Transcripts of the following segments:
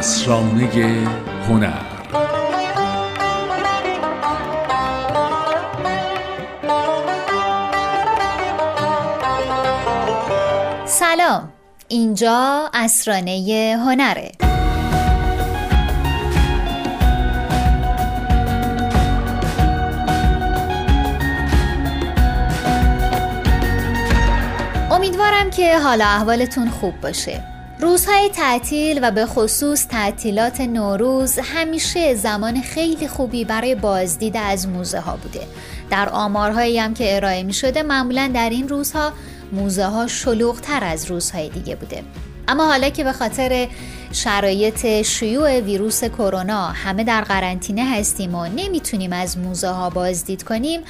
اسرانه هنر. سلام. اینجا اسرانه هنره. امیدوارم که حالا احوالتون خوب باشه. روزهای تعطیل و به خصوص تعطیلات نوروز همیشه زمان خیلی خوبی برای بازدید از موزه ها بوده. در آمارهایی هم که ارائه می شده معمولا در این روزها موزه ها شلوغتر از روزهای دیگه بوده. اما حالا که به خاطر شرایط شیوع ویروس کرونا همه در قرنطینه هستیم و نمی‌تونیم از موزه ها بازدید کنیم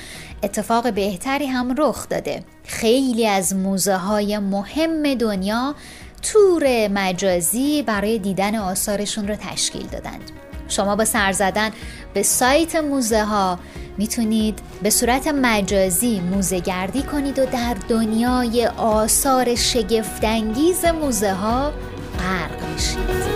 اتفاق بهتری هم رخ داده. خیلی از موزه های مهم دنیا تور مجازی برای دیدن آثارشون رو تشکیل دادند. شما با سر زدن به سایت موزه ها می‌تونید به صورت مجازی موزه گردی کنید و در دنیای آثار شگفتانگیز موزه ها غرق میشید.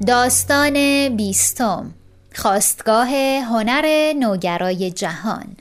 داستان بیستم. خواستگاه هنر نوگرای جهان.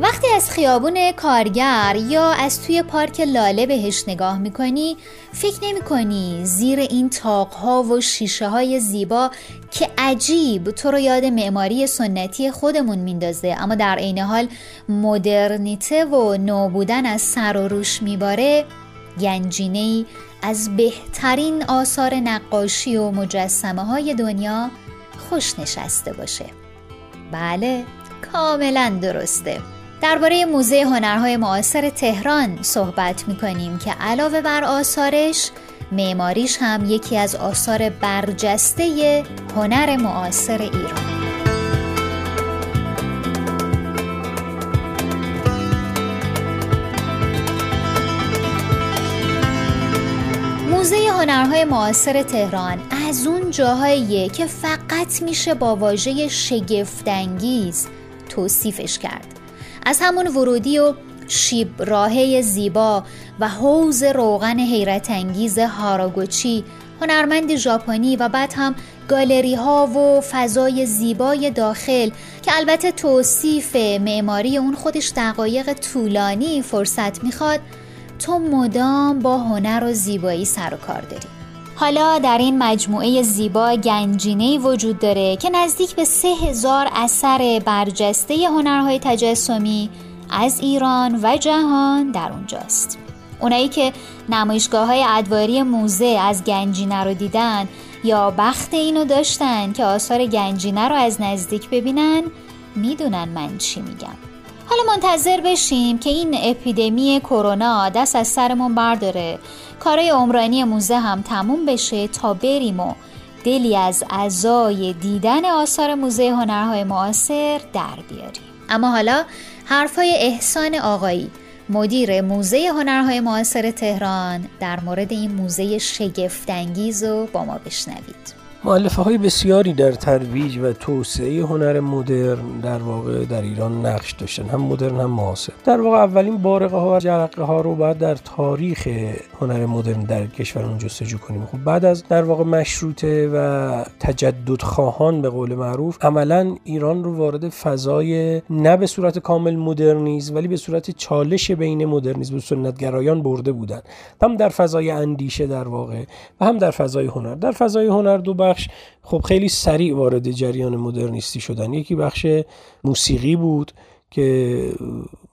وقتی از خیابون کارگر یا از توی پارک لاله بهش نگاه می‌کنی فکر نمی کنی زیر این تاقها و شیشه های زیبا که عجیب. تو رو یاد معماری سنتی خودمون میندازه. اما در عین حال مدرنیته و نوبودن از سر و روش میباره گنجینه از بهترین آثار نقاشی و مجسمه های دنیا خوش نشسته باشه. بله کاملا درسته. درباره موزه هنرهای معاصر تهران صحبت می کنیم که علاوه بر آثارش معماریش هم یکی از آثار برجسته هنر معاصر ایران. موزه هنرهای معاصر تهران از اون جاهاییه که فقط میشه با واژه شگفتانگیز توصیفش کرد. از همون ورودی و شیب راهه زیبا و حوز روغن حیرت انگیز هاراگوچی هنرمند ژاپنی و بعد هم گالری ها و فضای زیبای داخل که البته توصیف معماری اون خودش دقایق طولانی فرصت می‌خواد تو مدام با هنر و زیبایی سر و کار داری. حالا در این مجموعه زیبا گنجینه وجود داره که نزدیک به سه هزار اثر برجسته هنرهای تجسمی از ایران و جهان در اونجاست. اونایی که نمایشگاه های ادواری موزه از گنجینه رو دیدن یا بخت اینو داشتن که آثار گنجینه رو از نزدیک ببینن می‌دونن من چی میگم. حالا منتظر بشیم که این اپیدمی کرونا دست از سرمون برداره. کارای عمرانی موزه هم تموم بشه تا بریم و دلی از اعضای دیدن آثار موزه هنرهای معاصر در بیاریم. اما حالا حرفای احسان آقایی. مدیر موزه هنرهای معاصر تهران در مورد این موزه شگفتانگیز رو با ما بشنوید. معلفه های بسیاری در ترویج و توسعه هنر مدرن در واقع در ایران نقش داشتن هم مدرن هم معاصر در واقع اولین بارقه ها و جرقه ها رو باید در تاریخ هنر مدرن در کشورمون جستجو کنیم. خب بعد از در واقع مشروطه و تجدد خواهان به قول معروف عملا ایران رو وارد فضای نه به صورت کامل مدرنیزم ولی به صورت چالش بین مدرنیسم و سنتگرایان برده بودن. هم در فضای اندیشه در واقع و هم در فضای هنر. در فضای هنر دو بخش. خب خیلی سریع وارد جریان مدرنیستی شدن. یکی بخش موسیقی بود که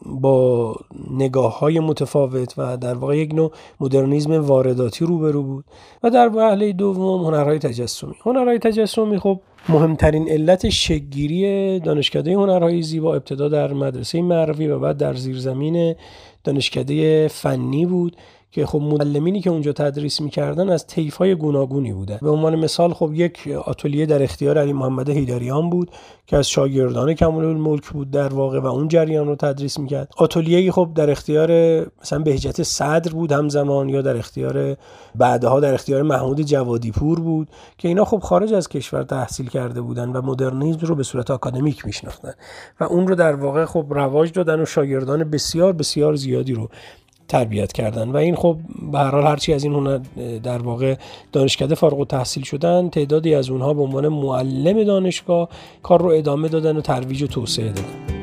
با نگاه های متفاوت و در واقع یک نوع مدرنیزم وارداتی روبرو بود و در وهله دوم هنرهای تجسمی. هنرهای تجسمی خب مهمترین علت شگیری دانشکده هنرهای زیبا ابتدا در مدرسه معروی و بعد در زیرزمین دانشکده فنی بود. که خب معلمینی که اونجا تدریس می‌کردن از طیف های گوناگونی بودن. به عنوان مثال خب یک آتلیه در اختیار علی محمد هیدریان بود که از شاگردان کمال الملک بود در واقع و اون جریان رو تدریس می‌کرد. آتلیه خب در اختیار مثلا بهجت صدر بود همزمان یا در اختیار بعدها در اختیار محمود جوادی پور بود که اینا خب خارج از کشور تحصیل کرده بودن و مدرنیسم رو به صورت آکادمیک میشناختن. و اون رو در واقع خب رواج دادن و شاگردان بسیار بسیار زیادی رو تربیت کردن. و این خب به هر حال هرچی از این هنر در واقع دانشکده فارغ و تحصیل شدن تعدادی از اونها به عنوان معلم دانشگاه کار رو ادامه دادن و ترویج و توسعه دادن.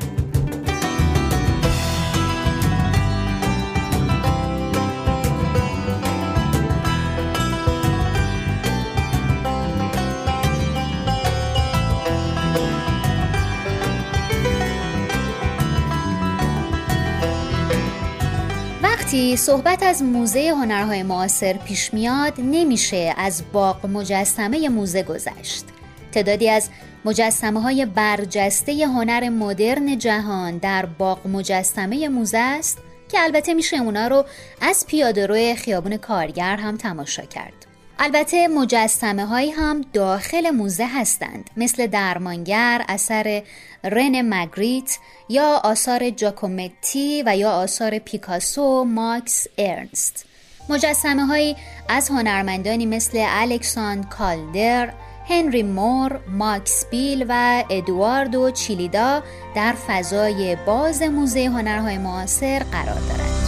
وقتی صحبت از موزه هنرهای معاصر پیش میاد نمیشه از باغ مجسمه موزه گذشت. تعدادی از مجسمه های برجسته هنر مدرن جهان در باغ مجسمه موزه است که البته میشه اونا رو از پیاده روی خیابون کارگر هم تماشا کرد. البته مجسمه هایی هم داخل موزه هستند مثل درمانگر اثر رن مگریت یا آثار جاکومتی و یا آثار پیکاسو ماکس ارنست مجسمه هایی از هنرمندانی مثل الکساندر کالدر هنری مور، ماکس بیل و ادواردو چیلیدا در فضای باز موزه هنرهای معاصر قرار دارند.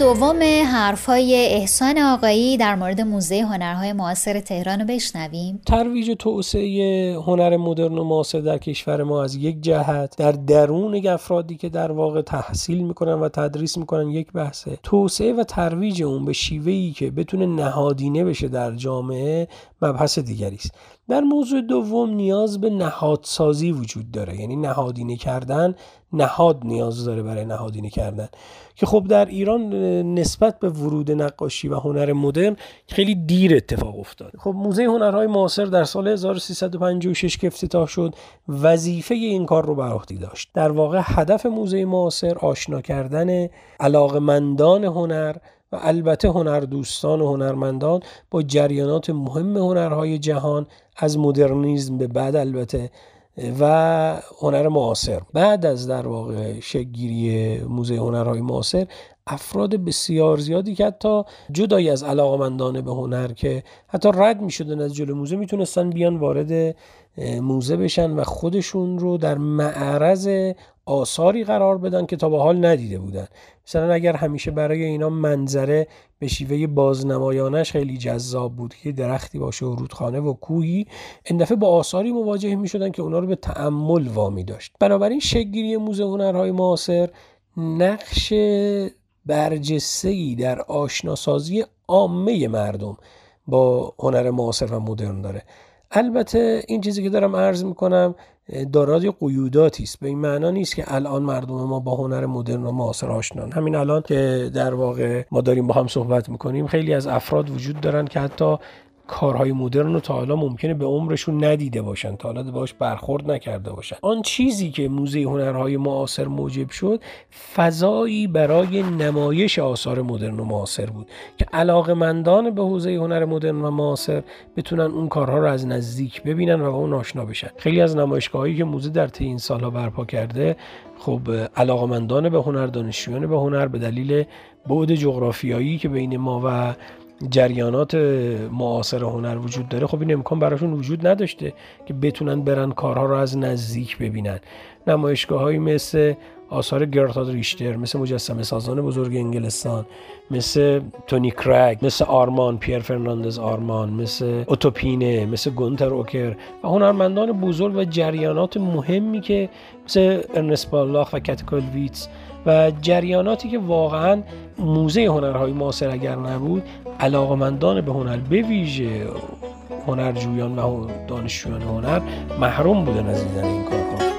دوم حرفای احسان آقایی در مورد موزه هنرهای معاصر تهران رو بشنویم. ترویج توسعه هنر مدرن و معاصر در کشور ما از یک جهت در درون افرادی که در واقع تحصیل می‌کنن و تدریس می‌کنن یک بحثه. توسعه و ترویج اون به شیوهی که بتونه نهادینه بشه در جامعه مبحث دیگری است. در موضوع دوم نیاز به نهادسازی وجود داره. یعنی نهادینه کردن نهاد نیاز داره برای نهادینه کردن. که خب در ایران نسبت به ورود نقاشی و هنر مدرن خیلی دیر اتفاق افتاد. خب موزه هنرهای معاصر در سال 1356 که افتتاح شد. وظیفه این کار رو بر عهده داشت. در واقع هدف موزه معاصر آشنا کردن علاقمندان هنر و البته هنردوستان و هنرمندان با جریانات مهم هنرهای جهان از مدرنیزم به بعد البته و هنر معاصر. بعد از در واقع شگیری موزه هنرهای معاصر افراد بسیار زیادی که حتی جدایی از علاقمندانه به هنر که حتی رد می شدن از جلو موزه می‌تونستن بیان وارد موزه بشن و خودشون رو در معرض آثاری قرار بدن که تا به حال ندیده بودن. مثلا اگر همیشه برای اینا منظره به شیوه بازنمایانش خیلی جذاب بود که درختی باشه و رودخانه و کوهی این دفعه با آثاری مواجه می شدن که اونا رو به تعمل وامی داشت. بنابراین شگیری موزه هنرهای معاصر نقش برجسته ای در آشناسازی عامه مردم با هنر معاصر و مدرن داره. البته این چیزی که دارم عرض می‌کنم دارای قیوداتی است. به این معنا نیست که الان مردم ما با هنر مدرن و معاصر آشنان. همین الان که در واقع ما داریم با هم صحبت می‌کنیم خیلی از افراد وجود دارن که حتی کارهای مدرن رو تا حالا ممکنه به عمرشون ندیده باشن تا حالا باش برخورد نکرده باشن. آن چیزی که موزه هنرهای معاصر موجب شد فضایی برای نمایش آثار مدرن و معاصر بود که علاقمندان به حوزه هنر مدرن و معاصر بتونن اون کارها رو از نزدیک ببینن و با اون آشنا بشن. خیلی از نمایشگاهایی که موزه در طی این سالها برپا کرده خب علاقمندان به هنر دانشجویان به هنر به دلیل بعد جغرافیایی که بین ما و جریانات معاصر هنر وجود داره خب این امکان براشون وجود نداشته که بتونن برن کارها رو از نزدیک ببینن. نمایشگاه های مثل آثار گرتاد ریشتر مثل مجسمه سازان بزرگ انگلستان مثل تونی کرگ مثل آرمان پیر فرناندز آرمان مثل اوتوپینه مثل گونتر اوکر و هنرمندان بزرگ و جریانات مهمی که مثل ارنست بالاخ و کاتکولویتس و جریاناتی که واقعا موزه هنرهای معاصر اگر نبود علاقمندان به هنر به ویژه هنرجویان و دانشجویان هنر محروم بودن از دیدن این کارها.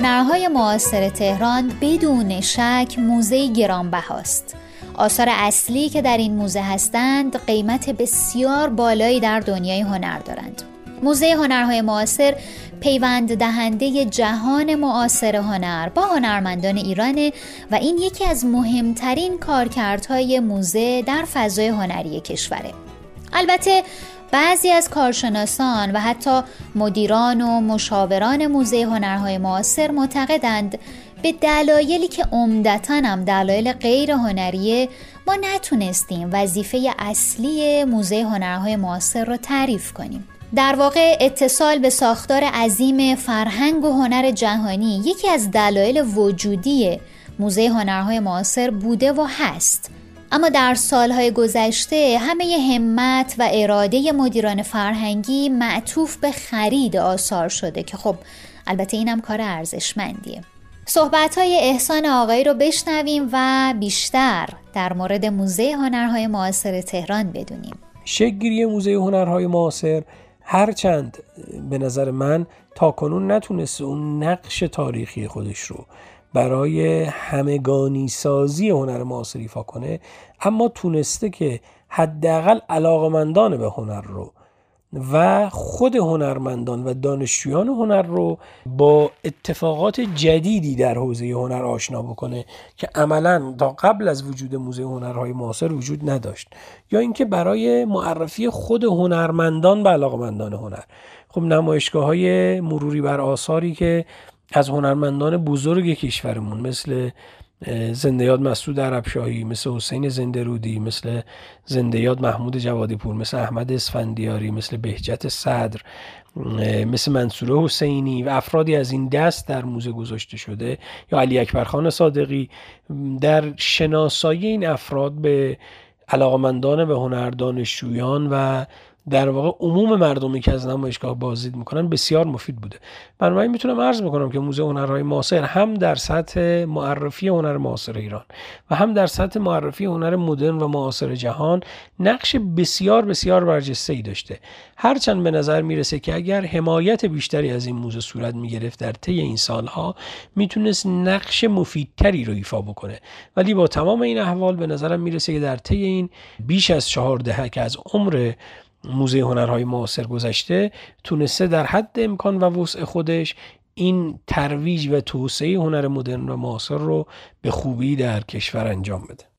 هنرهای معاصر تهران بدون شک موزه گرانبهاست. آثار اصلی که در این موزه هستند قیمت بسیار بالایی در دنیای هنر دارند. موزه هنرهای معاصر پیوند دهنده جهان معاصر هنر با هنرمندان ایرانه و این یکی از مهمترین کارکردهای موزه در فضای هنری کشوره. البته بعضی از کارشناسان و حتی مدیران و مشاوران موزه هنرهای معاصر معتقدند به دلایلی که عمدتا هم دلایل غیر هنریه ما نتونستیم وظیفه اصلی موزه هنرهای معاصر رو تعریف کنیم. در واقع اتصال به ساختار عظیم فرهنگ و هنر جهانی یکی از دلایل وجودی موزه هنرهای معاصر بوده و هست. اما در سالهای گذشته همه همت و اراده مدیران فرهنگی معطوف به خرید آثار شده که خب البته اینم کار ارزشمندیه. صحبت های احسان آقایی رو بشنویم و بیشتر در مورد موزه هنرهای معاصر تهران بدونیم. شکلگیری موزه هنرهای معاصر هرچند به نظر من تا کنون نتونست اون نقش تاریخی خودش رو برای همگانی سازی هنر معاصر ایفا کنه اما تونسته که حداقل علاقمندان به هنر رو و خود هنرمندان و دانشجویان هنر رو با اتفاقات جدیدی در حوزه هنر آشنا بکنه که عملا تا قبل از وجود موزه هنرهای معاصر وجود نداشت. یا اینکه برای معرفی خود هنرمندان به علاقمندان هنر. خب نمایشگاه های مروری بر آثاری که از هنرمندان بزرگ کشورمون مثل زنده یاد مسعود عربشاهی مثل حسین زنده رودی مثل زنده یاد محمود جوادی پور مثل احمد اسفندیاری مثل بهجت صدر مثل منصور حسینی و افرادی از این دست در موزه گذاشته شده. یا علی اکبرخان صادقی. در شناسایی این افراد به علاقمندان به هنر دانشجویان و در واقع عموم مردمی که از نمایشگاه بازدید می‌کنن بسیار مفید بوده. بنابراین می‌تونم عرض بکنم که موزه هنرهای معاصر هم در سطح معرفی هنر معاصر ایران و هم در سطح معرفی هنر مدرن و معاصر جهان نقش بسیار بسیار برجسته ای داشته. هرچند به نظر می‌رسه که اگر حمایت بیشتری از این موزه صورت می‌گرفت در طی این سالها می‌تونست نقش مفیدتری رو ایفا بکنه. ولی با تمام این احوال به نظرم می‌رسه که در طی این بیش از چهار دهه که از عمر موزه هنرهای معاصر گذشته تونسته در حد امکان و وسع خودش این ترویج و توسعه هنر مدرن و معاصر رو به خوبی در کشور انجام بده.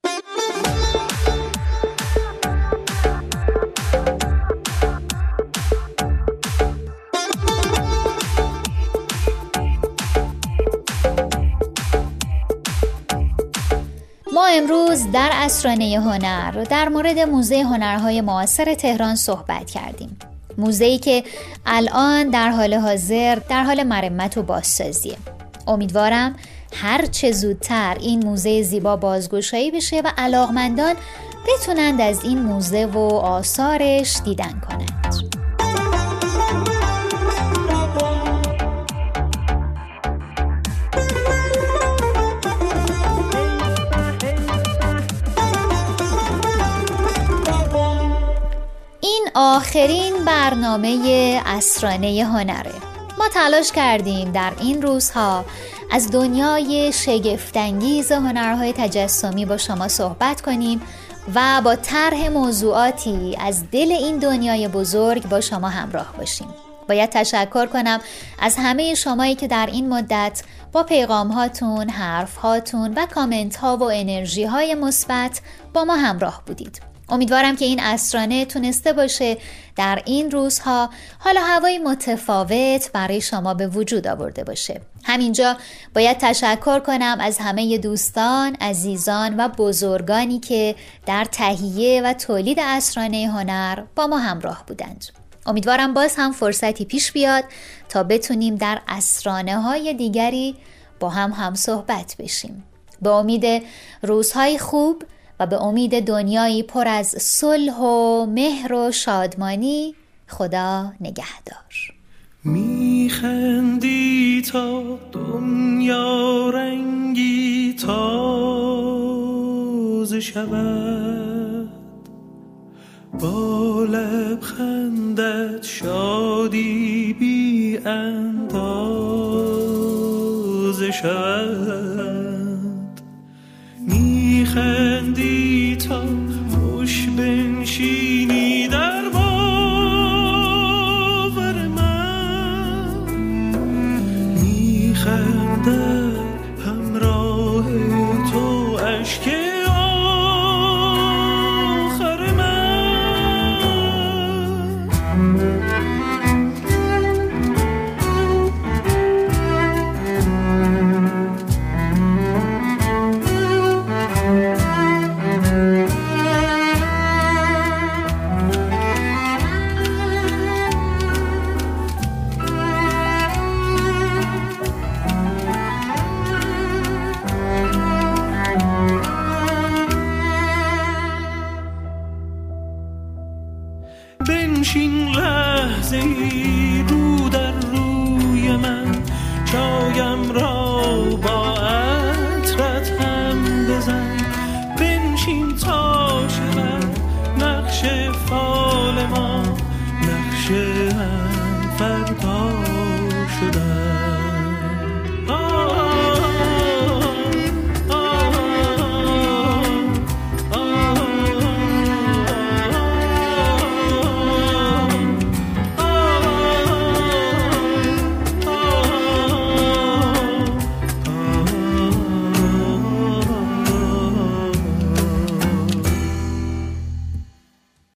امروز در اسرانه هنر در مورد موزه هنرهای معاصر تهران صحبت کردیم. موزه‌ای که الان در حال حاضر در حال مرمت و بازسازیه. امیدوارم هر چه زودتر این موزه زیبا بازگشایی بشه و علاقمندان بتونند از این موزه و آثارش دیدن کنند. آخرین برنامه اسرانه هنره. ما تلاش کردیم در این روزها از دنیای شگفتانگیز هنرهای تجسمی با شما صحبت کنیم و با طرح موضوعاتی از دل این دنیای بزرگ با شما همراه باشیم. باید تشکر کنم از همه شمایی که در این مدت با پیغام هاتون، حرف هاتون و کامنت ها و انرژی های مثبت با ما همراه بودید. امیدوارم که این اسرانه تونسته باشه در این روزها حالا هوای متفاوت برای شما به وجود آورده باشه. همینجا باید تشکر کنم از همه دوستان، عزیزان و بزرگانی که در تهیه و تولید اسرانه هنر با ما همراه بودند. امیدوارم باز هم فرصتی پیش بیاد تا بتونیم در اسرانه های دیگری با هم هم صحبت بشیم. به امید روزهای خوب و به امید دنیایی پر از صلح و مهر و شادمانی خدا نگهدار. میخندی تا دنیا رنگی تازه شود. با لبخندت شادی بی اندازه شود. میخندی تا